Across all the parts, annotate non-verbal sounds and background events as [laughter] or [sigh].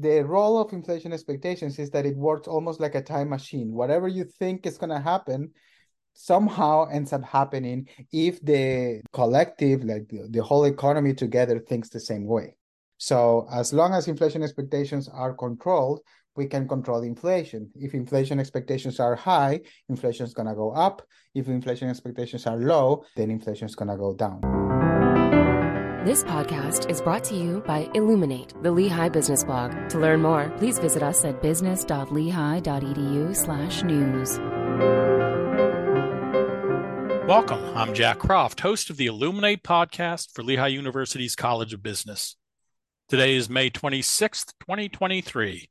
the role of inflation expectations is that it works almost like a time machine. Whatever you think is going to happen somehow ends up happening if the collective, like the, the whole economy together, thinks the same way. So, as long as inflation expectations are controlled, we can control inflation. If inflation expectations are high, inflation is going to go up. If inflation expectations are low, then inflation is going to go down. This podcast is brought to you by Illuminate, the Lehigh Business Blog. To learn more, please visit us at business.lehigh.edu slash news. Welcome. I'm Jack Croft, host of the Illuminate podcast for Lehigh University's College of Business. Today is May 26th, 2023,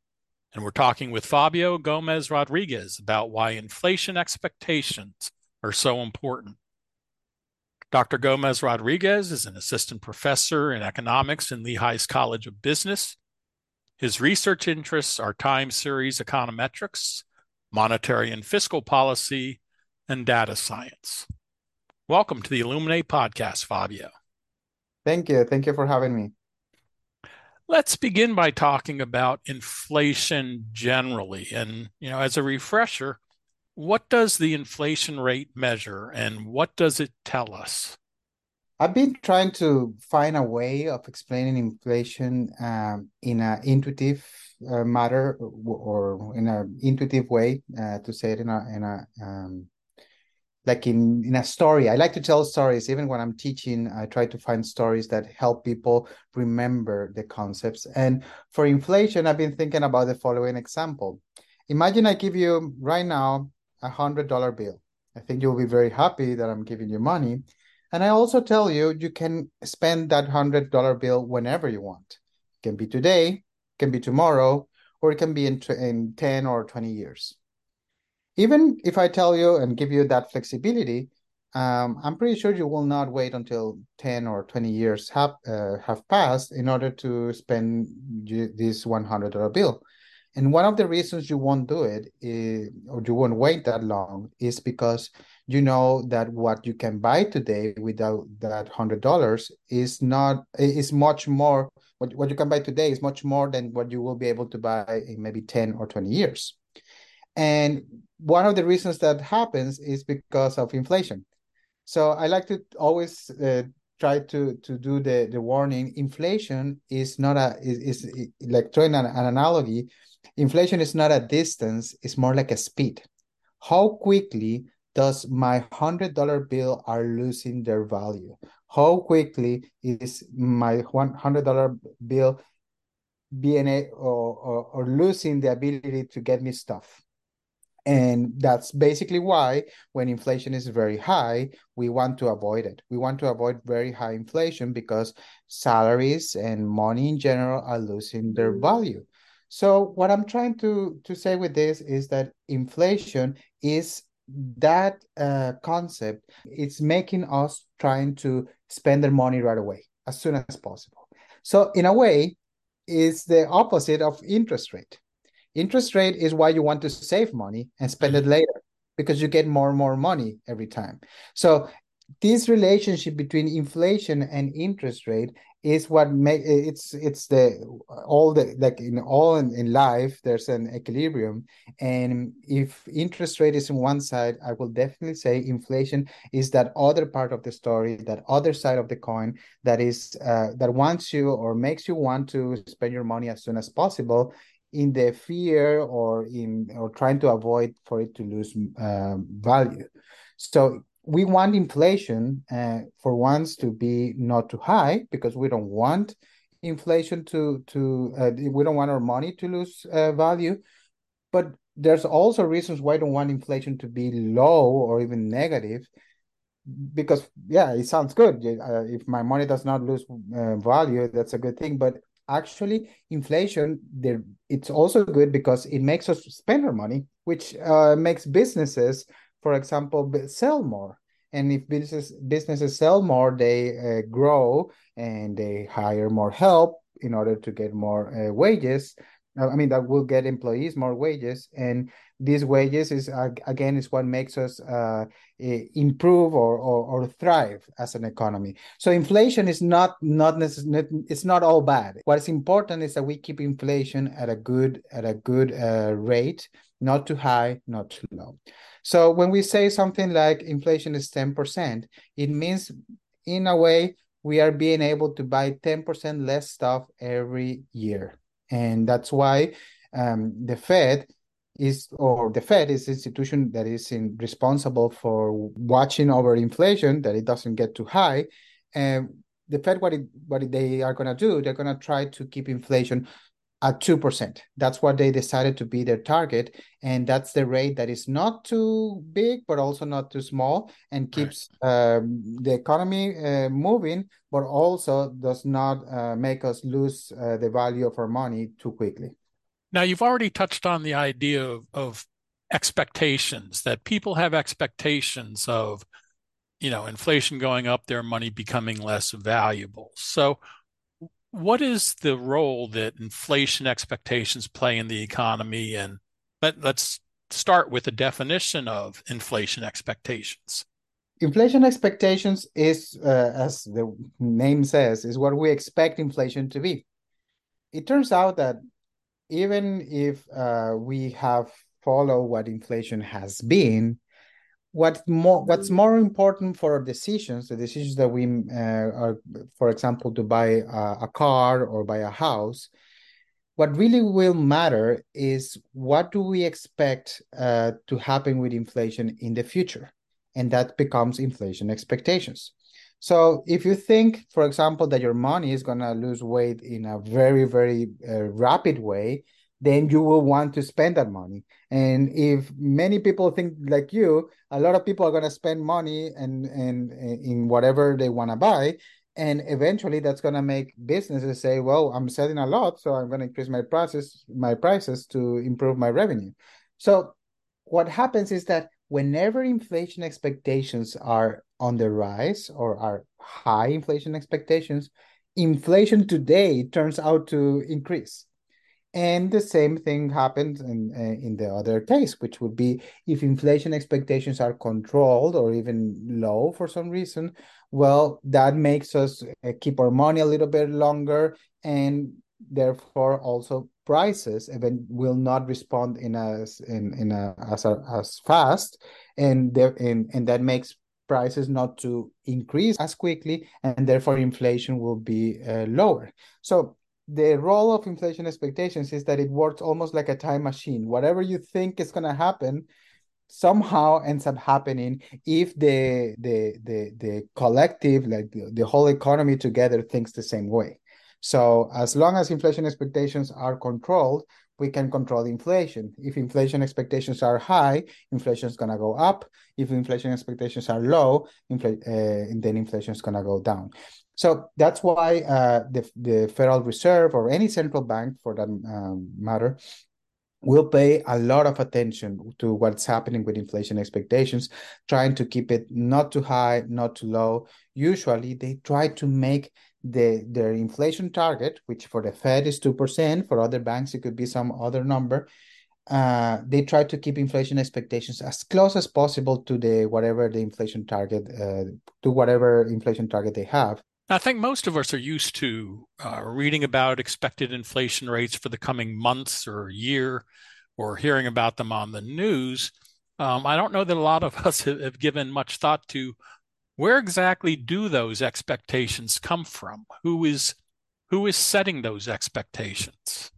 and we're talking with Fabio Gómez-Rodríguez about why inflation expectations are so important. Dr. Gómez-Rodríguez is an assistant professor in economics in Lehigh's College of Business. His research interests are time series econometrics, monetary and fiscal policy, and data science. Welcome to the Illuminate podcast, Fabio. Thank you. Thank you for having me. Let's begin by talking about inflation generally. And, you know, as a refresher, what does the inflation rate measure and what does it tell us? I've been trying to find a way of explaining inflation um, in an intuitive uh, matter or in an intuitive way uh, to say it in a in a um, like in in a story. I like to tell stories. Even when I'm teaching, I try to find stories that help people remember the concepts. And for inflation, I've been thinking about the following example. Imagine I give you right now a hundred dollar bill. I think you'll be very happy that I'm giving you money. And I also tell you you can spend that hundred dollar bill whenever you want. It can be today, can be tomorrow, or it can be in, in 10 or 20 years. Even if I tell you and give you that flexibility, um, I'm pretty sure you will not wait until 10 or 20 years have, uh, have passed in order to spend this $100 bill. And one of the reasons you won't do it is, or you won't wait that long is because you know that what you can buy today without that hundred dollars is not eh, is much more what, what you can buy today is much more than what you will be able to buy in maybe 10 or 20 years. And one of the reasons that happens is because of inflation. So I like to always uh, try to to do the the warning. Inflation is not a is, is like drawing an, an analogy Inflation is not a distance, it's more like a speed. How quickly does my $100 bill are losing their value? How quickly is my $100 bill being a, or, or, or losing the ability to get me stuff? And that's basically why, when inflation is very high, we want to avoid it. We want to avoid very high inflation because salaries and money in general are losing their mm. value. So what I'm trying to to say with this is that inflation is that uh, concept. It's making us trying to spend their money right away as soon as possible. So in a way, it's the opposite of interest rate. Interest rate is why you want to save money and spend it later because you get more and more money every time. So this relationship between inflation and interest rate is what make it's it's the all the like in all in, in life there's an equilibrium. And if interest rate is on one side i will definitely say inflation is that other part of the story that other side of the coin that is uh, that wants you or makes you want to spend your money as soon as possible in the fear or in or trying to avoid for it to lose uh, value. So we want inflation uh, for once to be not too high because we don't want inflation to to uh, we don't want our money to lose uh, value. But there's also reasons why I don't want inflation to be low or even negative because yeah it sounds good. Uh, if my money does not lose uh, value that's a good thing. But actually inflation there it's also good because it makes us spend our money which uh, makes businesses for example, sell more. And if businesses businesses sell more, they uh, grow and they hire more help in order to get more uh, wages. I mean, that will get employees more wages, and these wages is uh, again is what makes us uh, improve or, or, or thrive as an economy. So inflation is not not necessarily it's not all bad. What is important is that we keep inflation at a good at a good uh, rate, not too high, not too low. So when we say something like inflation is ten percent, it means in a way we are being able to buy 10% less stuff every year. And that's why um, the Fed is, or the Fed is institution that is in, responsible for watching over inflation, that it doesn't get too high. And the Fed, what, it, what they are going to do, they're going to try to keep inflation at 2%. That's what they decided to be their target. And that's the rate that is not too big, but also not too small and keeps right. um, the economy uh, moving, but also does not uh, make us lose uh, the value of our money too quickly. Now, you've already touched on the idea of, of expectations, that people have expectations of, you know, inflation going up, their money becoming less valuable. So, what is the role that inflation expectations play in the economy? And let, let's start with the definition of inflation expectations. Inflation expectations is, uh, as the name says, is what we expect inflation to be. It turns out that even if uh, we have followed what inflation has been, what more what's more important for our decisions the decisions that we uh, are for example to buy a, a, car or buy a house what really will matter is what do we expect uh, to happen with inflation in the future? And that becomes inflation expectations. So if you think for example that your money is going to lose weight in a very very uh, rapid way then you will want to spend that money. And if many people think like you, a lot of people are going to spend money and and in whatever they want to buy. And eventually that's going to make businesses say, well, I'm selling a lot, so I'm going to increase my prices, my prices to improve my revenue. So what happens is that whenever inflation expectations are on the rise or are high inflation expectations, inflation today turns out to increase and the same thing happens in, uh, in the other case, which would be if inflation expectations are controlled or even low for some reason, well, that makes us uh, keep our money a little bit longer and therefore also prices even will not respond in as in, in a, as a, as fast. And there and, and that makes prices not to increase as quickly and therefore inflation will be uh, lower. So the role of inflation expectations is that it works almost like a time machine. Whatever you think is going to happen somehow ends up happening if the the the the collective like the, the whole economy together thinks the same way. So as long as inflation expectations are controlled we can control inflation. If inflation expectations are high inflation is going to go up. If inflation expectations are low infl- uh, then inflation is going to go down so that's why uh, the, the Federal Reserve or any central bank for that um, matter will pay a lot of attention to what's happening with inflation expectations, trying to keep it not too high, not too low. Usually they try to make the their inflation target, which for the Fed is 2%, for other banks it could be some other number. Uh, they try to keep inflation expectations as close as possible to the whatever the inflation target uh, to whatever inflation target they have I think most of us are used to uh, reading about expected inflation rates for the coming months or year or hearing about them on the news. Um, I don't know that a lot of [laughs] us have given much thought to where exactly do those expectations come from? Who is who is setting those expectations?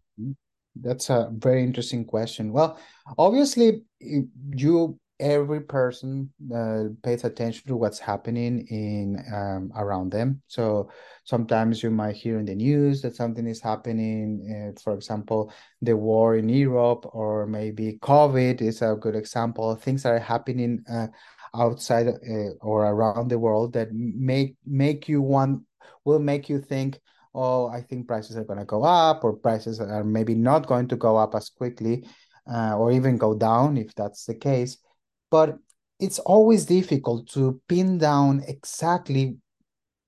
That's a very interesting question. Well, obviously, you every person uh, pays attention to what's happening in um, around them. So sometimes you might hear in the news that something is happening uh, for example the war in europe or maybe covid is a good example things are happening uh, outside uh, or around the world that make make you want will make you think oh i think prices are going to go up or prices are maybe not going to go up as quickly uh, or even go down if that's the case but it's always difficult to pin down exactly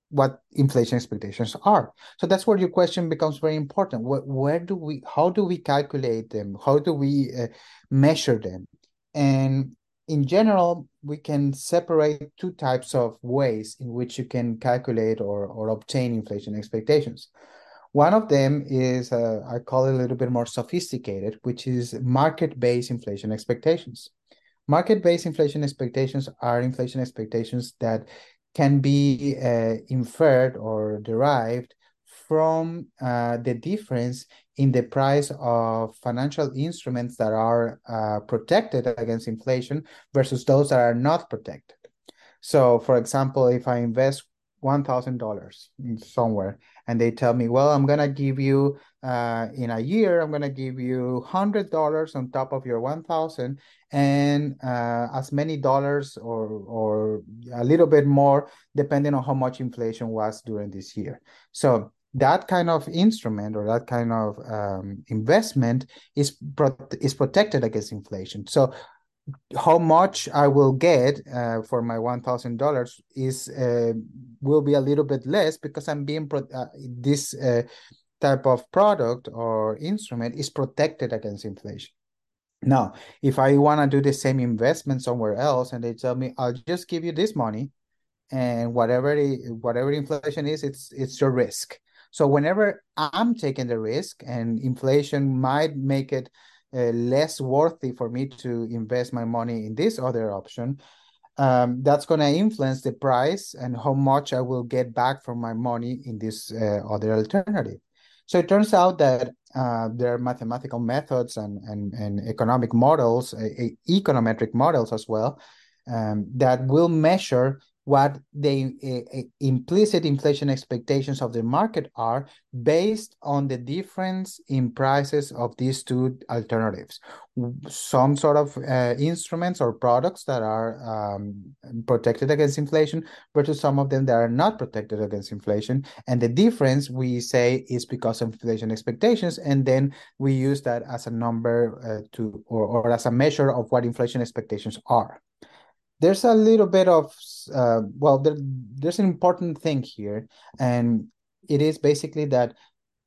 what inflation expectations are. So that's where your question becomes very important. Where, where do we, how do we calculate them? How do we uh, measure them? And in general, we can separate two types of ways in which you can calculate or, or obtain inflation expectations. One of them is, uh, I call it a little bit more sophisticated, which is market-based inflation expectations. Market-based inflation expectations are inflation expectations that can be uh, inferred or derived from uh, the difference in the price of financial instruments that are uh, protected against inflation versus those that are not protected. So, for example, if I invest $1,000 somewhere and they tell me, well, I'm to give you uh, in a year, I'm to give you $100 on top of your 1000 and uh, as many dollars or, or a little bit more, depending on how much inflation was during this year. So that kind of instrument or that kind of um, investment is pro- is protected against inflation. So how much I will get uh, for my one thousand dollars is uh, will be a little bit less because I'm being pro- uh, this uh, type of product or instrument is protected against inflation. Now, if I want to do the same investment somewhere else and they tell me I'll just give you this money and whatever the, whatever inflation is, it's it's your risk. So whenever I'm taking the risk and inflation might make it uh, less worthy for me to invest my money in this other option, um, that's going to influence the price and how much I will get back from my money in this uh, other alternative. So it turns out that uh, there are mathematical methods and, and, and economic models, uh, econometric models as well, um, that will measure what the uh, implicit inflation expectations of the market are based on the difference in prices of these two alternatives. Some sort of uh, instruments or products that are um, protected against inflation versus some of them that are not protected against inflation. And the difference we say is because of inflation expectations. And then we use that as a number uh, to or, or as a measure of what inflation expectations are there's a little bit of uh, well there, there's an important thing here and it is basically that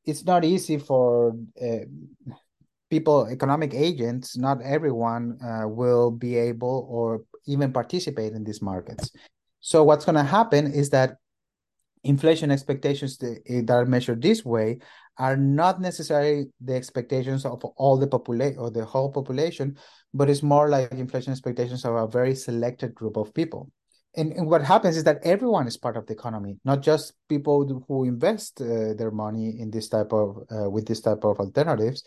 it's not easy for uh, people economic agents not everyone uh, will be able or even participate in these markets. So what's going to happen is that inflation expectations that are measured this way are not necessarily the expectations of all the population or the whole population, but it's more like inflation expectations of a very selected group of people. And, and what happens is that everyone is part of the economy, not just people who invest uh, their money in this type of uh, with this type of alternatives.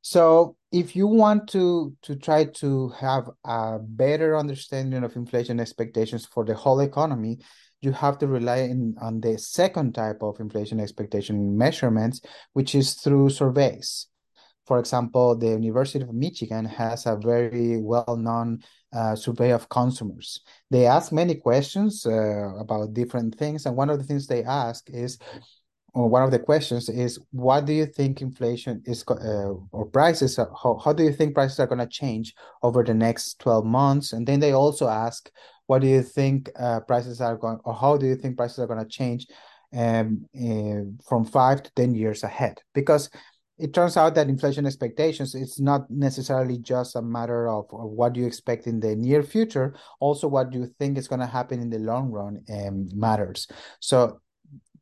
So if you want to to try to have a better understanding of inflation expectations for the whole economy, you have to rely in, on the second type of inflation expectation measurements, which is through surveys. For example, the University of Michigan has a very well-known uh, survey of consumers. They ask many questions uh, about different things, and one of the things they ask is, or one of the questions is, what do you think inflation is, uh, or prices, how, how do you think prices are going to change over the next 12 months? And then they also ask, what do you think uh, prices are going, or how do you think prices are going to change um, uh, from five to 10 years ahead? Because it turns out that inflation expectations it's not necessarily just a matter of, of what you expect in the near future. Also what you think is going to happen in the long run um, matters. So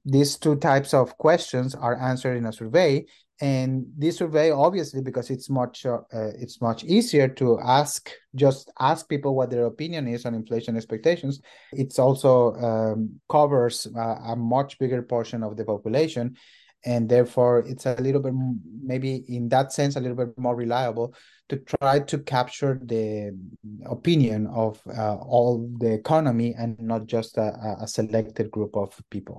these two types of questions are answered in a survey and this survey obviously because it's much uh, it's much easier to ask just ask people what their opinion is on inflation expectations. It's also um, covers a much bigger portion of the population and therefore it's a little bit maybe in that sense a little bit more reliable to try to capture the opinion of uh, all the economy and not just a, a selected group of people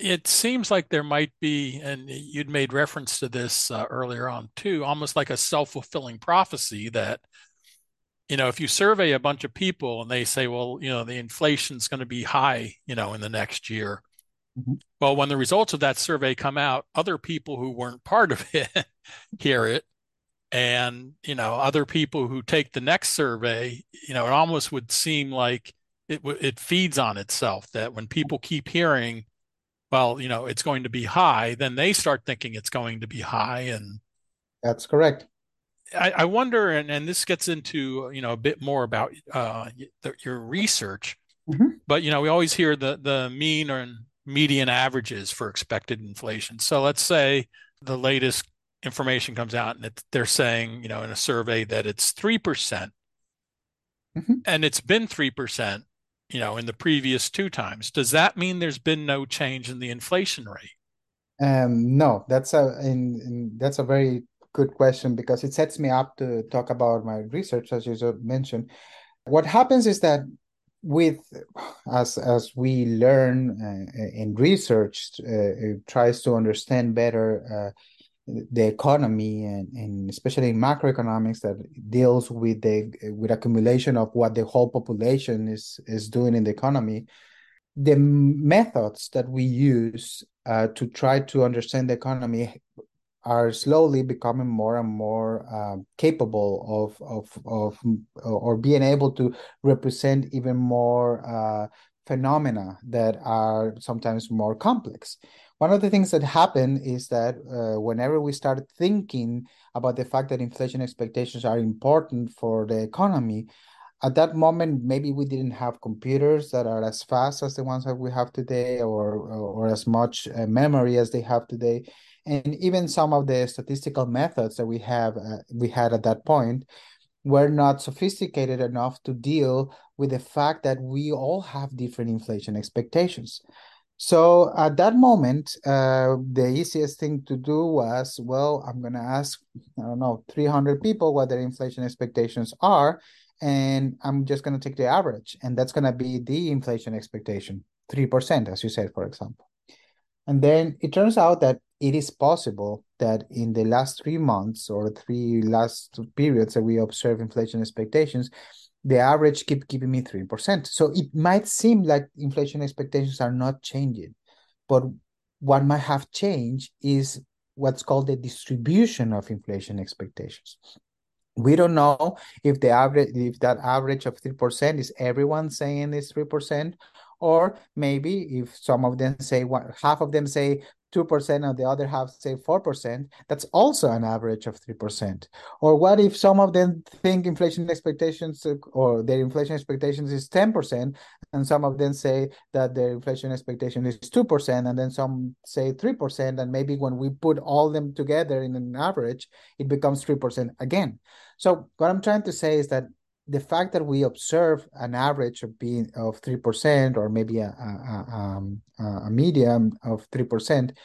it seems like there might be, and you'd made reference to this uh, earlier on too, almost like a self fulfilling prophecy that, you know, if you survey a bunch of people and they say, well, you know, the inflation's going to be high, you know, in the next year. Mm-hmm. Well, when the results of that survey come out, other people who weren't part of [laughs] it hear it. And, you know, other people who take the next survey, you know, it almost would seem like it it feeds on itself. That when people keep hearing, well, you know, it's going to be high, then they start thinking it's going to be high, and that's correct. I, I wonder, and, and this gets into you know a bit more about uh, your research, mm-hmm. but you know we always hear the the mean or median averages for expected inflation. So let's say the latest information comes out and it, they're saying you know in a survey that it's three percent, mm-hmm. and it's been three percent, you know, in the previous two times. Does that mean there's been no change in the inflation rate? Um, no, that's a in, in, that's a very good question because it sets me up to talk about my research, as you mentioned. What happens is that with as as we learn uh, in research, uh, tries to understand better uh, the economy and, and especially macroeconomics that deals with the with accumulation of what the whole population is is doing in the economy. The methods that we use uh, to try to understand the economy are slowly becoming more and more uh, capable of, of, of or being able to represent even more uh, phenomena that are sometimes more complex. One of the things that happened is that uh, whenever we started thinking about the fact that inflation expectations are important for the economy, at that moment maybe we didn't have computers that are as fast as the ones that we have today or or, or as much uh, memory as they have today and even some of the statistical methods that we have uh, we had at that point were not sophisticated enough to deal with the fact that we all have different inflation expectations. So at that moment uh, the easiest thing to do was well i'm going to ask i don't know 300 people what their inflation expectations are and i'm just going to take the average and that's going to be the inflation expectation 3% as you said for example. And then it turns out that it is possible that in the last three months or three last periods that we observe inflation expectations, the average keep giving me 3%. So it might seem like inflation expectations are not changing, but what might have changed is what's called the distribution of inflation expectations. We don't know if the average if that average of 3% is everyone saying is 3% or maybe if some of them say one, half of them say 2% and the other half say 4%, that's also an average of 3%. Or what if some of them think inflation expectations uh, or their inflation expectations is 10%, and some of them say that their inflation expectation is 2%, and then some say 3%, and maybe when we put all them together in an average, it becomes 3% again. So what I'm trying to say is that the fact that we observe an average of being of three percent or maybe a, a, um, a, a medium of three percent,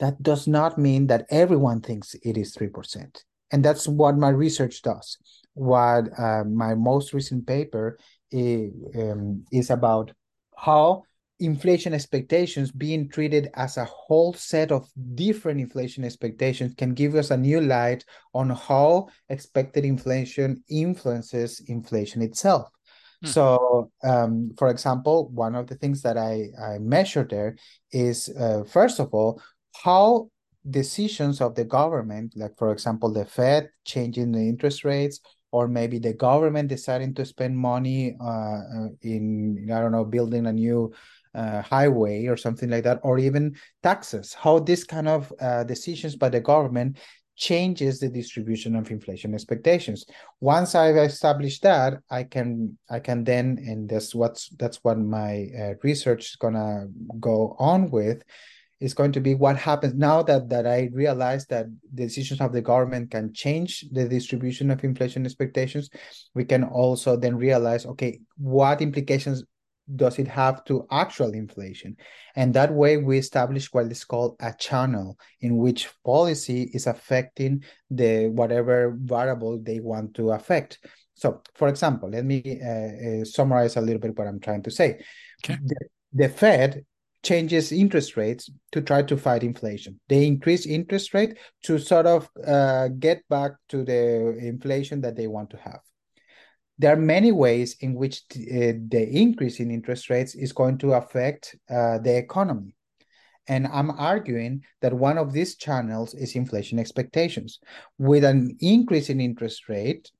that does not mean that everyone thinks it is three percent, and that's what my research does. What uh, my most recent paper is, um, is about how inflation expectations being treated as a whole set of different inflation expectations can give us a new light on how expected inflation influences inflation itself. Hmm. So, um, for example, one of the things that I, I measure there is, uh, first of all, how decisions of the government, like, for example, the Fed changing the interest rates, or maybe the government deciding to spend money uh, uh in, I don't know, building a new uh, highway or something like that, or even taxes, how this kind of uh, decisions by the government changes the distribution of inflation expectations. Once I've established that, I can I can then, and that's what's that's what my uh, research is gonna go on with, is going to be what happens now that that I realize that the decisions of the government can change the distribution of inflation expectations. We can also then realize, okay, what implications does it have to actual inflation? And that way we establish what is called a channel in which policy is affecting the whatever variable they want to affect. So, for example, let me uh, uh, summarize a little bit what I'm trying to say. Okay. The, the Fed changes interest rates to try to fight inflation. They increase interest rate to sort of uh, get back to the inflation that they want to have there are many ways in which uh, the increase in interest rates is going to affect uh, the economy. And I'm arguing that one of these channels is inflation expectations. With an increase in interest rate,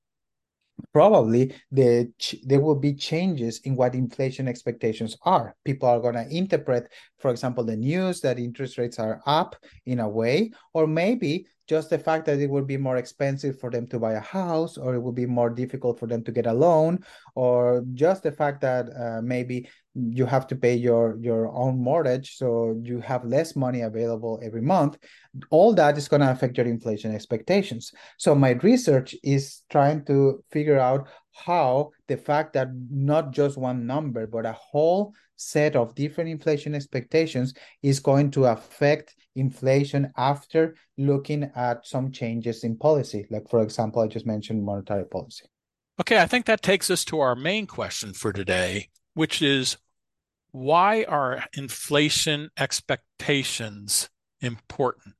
probably the there will be changes in what inflation expectations are people are going to interpret for example the news that interest rates are up in a way or maybe just the fact that it would be more expensive for them to buy a house or it would be more difficult for them to get a loan or just the fact that uh, maybe you have to pay your your own mortgage so you have less money available every month all that is going to affect your inflation expectations. So my research is trying to figure out how the fact that not just one number but a whole set of different inflation expectations is going to affect inflation after looking at some changes in policy like for example i just mentioned monetary policy okay i think that takes us to our main question for today which is why are inflation expectations important?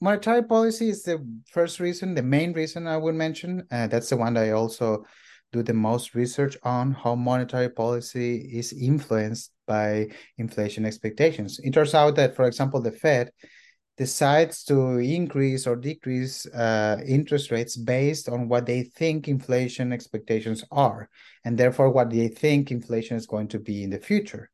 Monetary policy is the first reason, the main reason I would mention. Uh, that's the one that I also do the most research on how monetary policy is influenced by inflation expectations. It turns out that, for example, the Fed decides to increase or decrease uh, interest rates based on what they think inflation expectations are, and therefore what they think inflation is going to be in the future.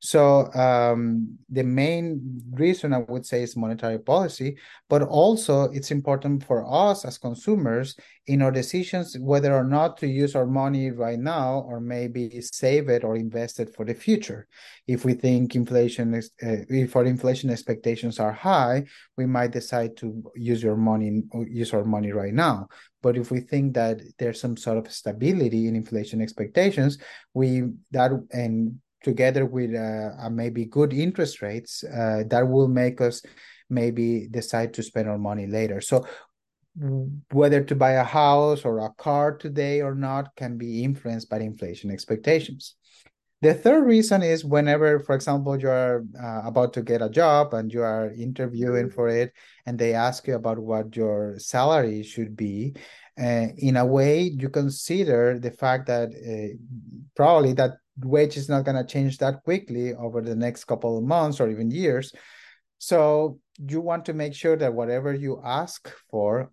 So um, the main reason I would say is monetary policy, but also it's important for us as consumers in our decisions whether or not to use our money right now or maybe save it or invest it for the future. If we think inflation is, uh, if our inflation expectations are high, we might decide to use your money, use our money right now. But if we think that there's some sort of stability in inflation expectations, we that and together with uh, maybe good interest rates uh, that will make us maybe decide to spend our money later. So whether to buy a house or a car today or not can be influenced by inflation expectations. The third reason is whenever for example you are uh, about to get a job and you are interviewing for it and they ask you about what your salary should be uh, in a way you consider the fact that uh, probably that wage is not going to change that quickly over the next couple of months or even years. So you want to make sure that whatever you ask for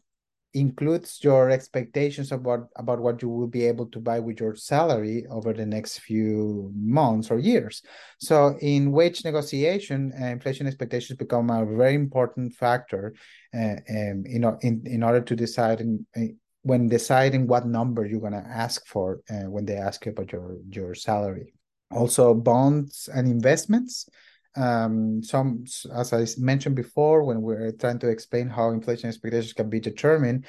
includes your expectations about about what you will be able to buy with your salary over the next few months or years so in wage negotiation uh, inflation expectations become a very important factor uh, um, in, in order to decide in, when deciding what number you're going to ask for uh, when they ask you about your your salary. Also bonds and investments um, some as i mentioned before when we're trying to explain how inflation expectations can be determined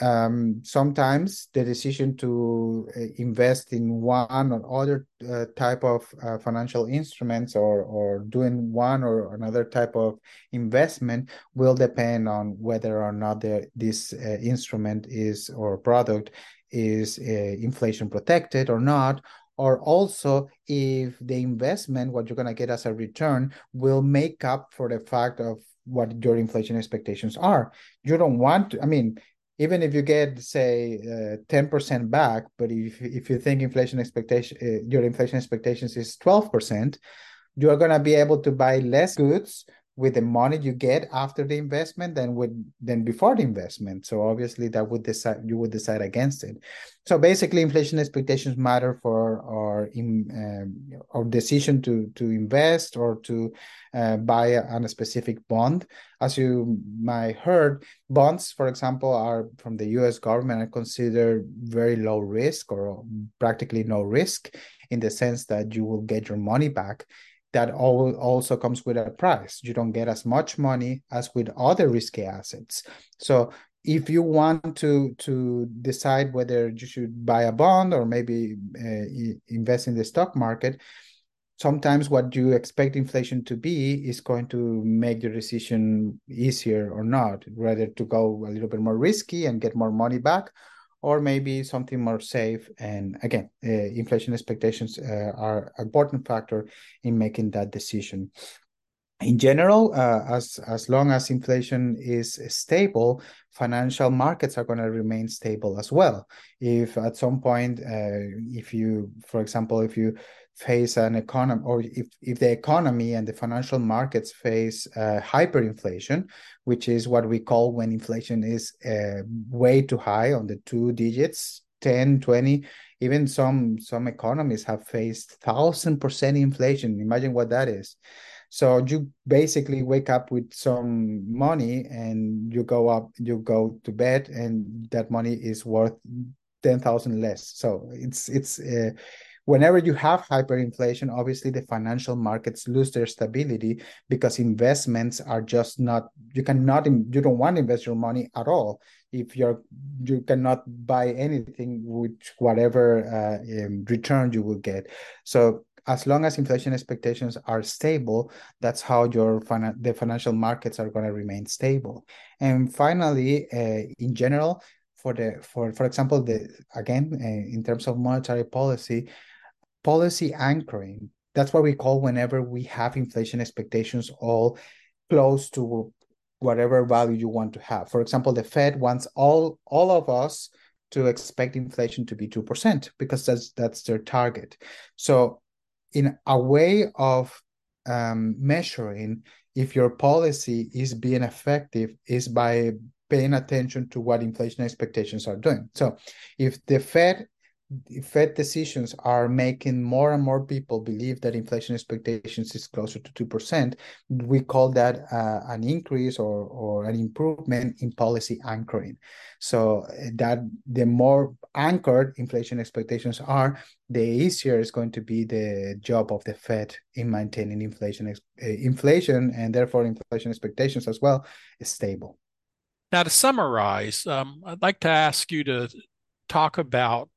um, sometimes the decision to uh, invest in one or other uh, type of uh, financial instruments or or doing one or another type of investment will depend on whether or not the, this uh, instrument is or product is uh, inflation protected or not. Or also if the investment what you're going to get as a return will make up for the fact of what your inflation expectations are. You don't want to i mean even if you get say uh, 10% back but if if you think inflation expectation uh, your inflation expectations is 12% you are going to be able to buy less goods with the money you get after the investment than with than before the investment. So obviously that would decide you would decide against it. So basically inflation expectations matter for our in um, our decision to to invest or to uh, buy a, a specific bond. As you might heard bonds for example are from the US government are considered very low risk or practically no risk in the sense that you will get your money back that all also comes with a price. You don't get as much money as with other risky assets. So if you want to to decide whether you should buy a bond or maybe uh, invest in the stock market, sometimes what you expect inflation to be is going to make your decision easier or not, rather to go a little bit more risky and get more money back, or maybe something more safe. And again, uh, inflation expectations uh, are an important factor in making that decision. In general, uh, as as long as inflation is stable, financial markets are going to remain stable as well. If at some point, uh, if you, for example, if you face an economy or if, if the economy and the financial markets face uh, hyperinflation which is what we call when inflation is uh, way too high on the two digits 10 20 even some some economies have faced thousand percent inflation imagine what that is so you basically wake up with some money and you go up you go to bed and that money is worth 10,000 less so it's it's uh, whenever you have hyperinflation, obviously the financial markets lose their stability because investments are just not you cannot you don't want to invest your money at all if you're you cannot buy anything with whatever uh, um, return you will get. So as long as inflation expectations are stable, that's how your the financial markets are going to remain stable. And finally, uh, in general, for the for for example, the again uh, in terms of monetary policy, policy anchoring. That's what we call whenever we have inflation expectations all close to whatever value you want to have. For example, the Fed wants all all of us to expect inflation to be 2% because that's that's their target. So in a way of um, measuring if your policy is being effective is by paying attention to what inflation expectations are doing. So if the Fed Fed decisions are making more and more people believe that inflation expectations is closer to 2%. We call that uh, an increase or, or an improvement in policy anchoring. So uh, that the more anchored inflation expectations are, the easier is going to be the job of the Fed in maintaining inflation, uh, inflation and therefore inflation expectations as well is stable. Now, to summarize, um, I'd like to ask you to talk about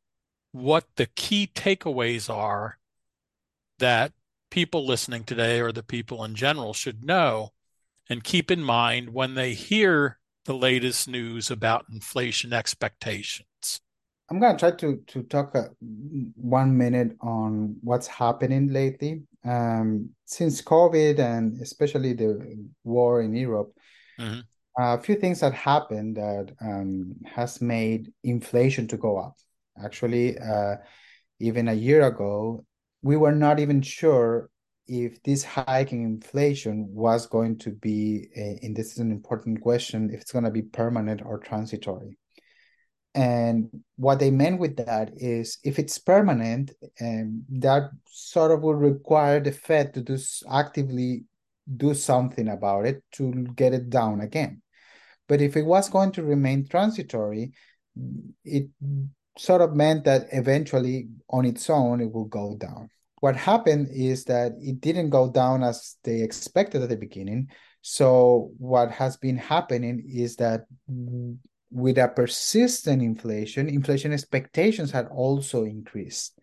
what the key takeaways are that people listening today or the people in general should know and keep in mind when they hear the latest news about inflation expectations? I'm going to try to to talk a, one minute on what's happening lately. Um, since COVID and especially the war in Europe, mm-hmm. a few things that happened that um, has made inflation to go up. Actually, uh, even a year ago, we were not even sure if this hike in inflation was going to be, a, and this is an important question, if it's going to be permanent or transitory. And what they meant with that is if it's permanent, um, that sort of will require the Fed to do actively do something about it to get it down again. But if it was going to remain transitory, it sort of meant that eventually on its own it will go down. What happened is that it didn't go down as they expected at the beginning. So what has been happening is that with a persistent inflation, inflation expectations had also increased.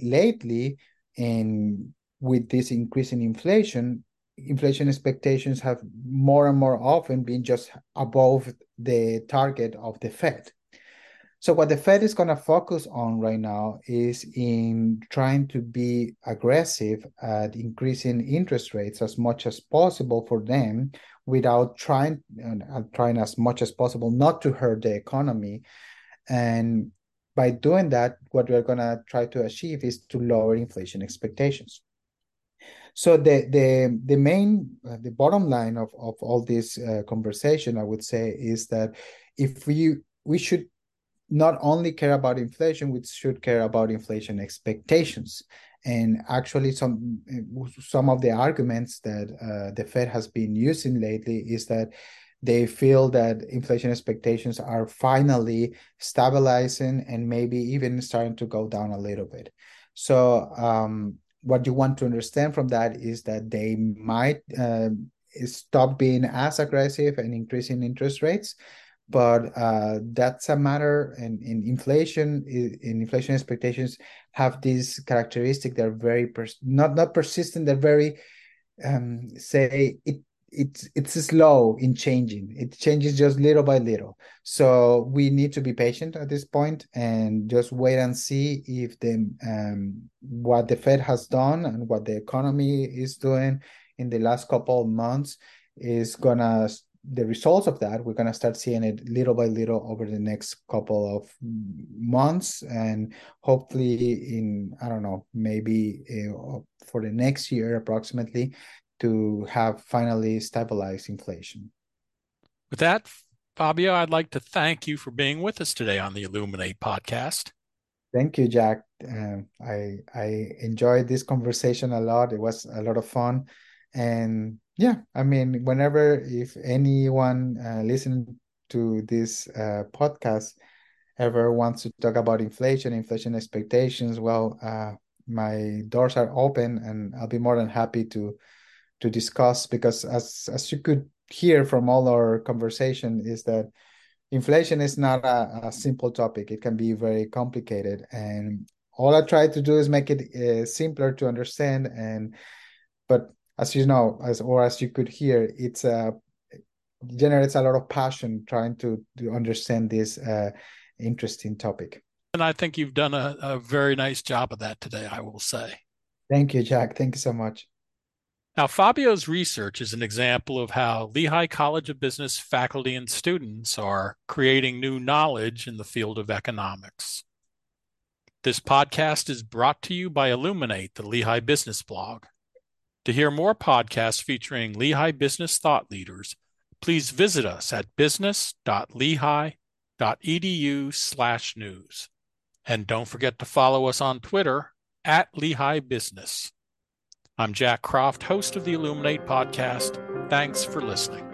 Lately, and with this increase in inflation, inflation expectations have more and more often been just above the target of the Fed. So what the Fed is going to focus on right now is in trying to be aggressive at increasing interest rates as much as possible for them without trying uh, trying as much as possible not to hurt the economy. And by doing that, what we're going to try to achieve is to lower inflation expectations. So the the the main uh, the bottom line of of all this uh, conversation, I would say, is that if we we should not only care about inflation, we should care about inflation expectations. And actually, some some of the arguments that uh, the Fed has been using lately is that they feel that inflation expectations are finally stabilizing and maybe even starting to go down a little bit. So, um, what you want to understand from that is that they might uh, stop being as aggressive and increasing interest rates but uh, that's a matter in, in inflation in inflation expectations have this characteristic. They're very pers- not not persistent they're very um, say it it's it's slow in changing. It changes just little by little. So we need to be patient at this point and just wait and see if the um, what the fed has done and what the economy is doing in the last couple of months is gonna the results of that we're going to start seeing it little by little over the next couple of months and hopefully in i don't know maybe uh, for the next year approximately to have finally stabilized inflation with that Fabio, I'd like to thank you for being with us today on the Illuminate podcast. Thank you, Jack. Uh, I I enjoyed this conversation a lot. It was a lot of fun, and yeah, I mean, whenever if anyone uh, listening to this uh, podcast ever wants to talk about inflation, inflation expectations, well, uh, my doors are open, and I'll be more than happy to to discuss because as as you could hear from all our conversation is that inflation is not a, a, simple topic. It can be very complicated, and all I try to do is make it uh, simpler to understand. And but as you know, as or as you could hear, it's a uh, generates a lot of passion trying to to understand this uh, interesting topic. And I think you've done a, a very nice job of that today. I will say. Thank you, Jack. Thank you so much. Now, Fabio's research is an example of how Lehigh College of Business faculty and students are creating new knowledge in the field of economics. This podcast is brought to you by Illuminate, the Lehigh Business Blog. To hear more podcasts featuring Lehigh business thought leaders, please visit us at business.lehigh.edu/news. And don't forget to follow us on Twitter at Lehigh Business. I'm Jack Croft, host of the Illuminate podcast. Thanks for listening.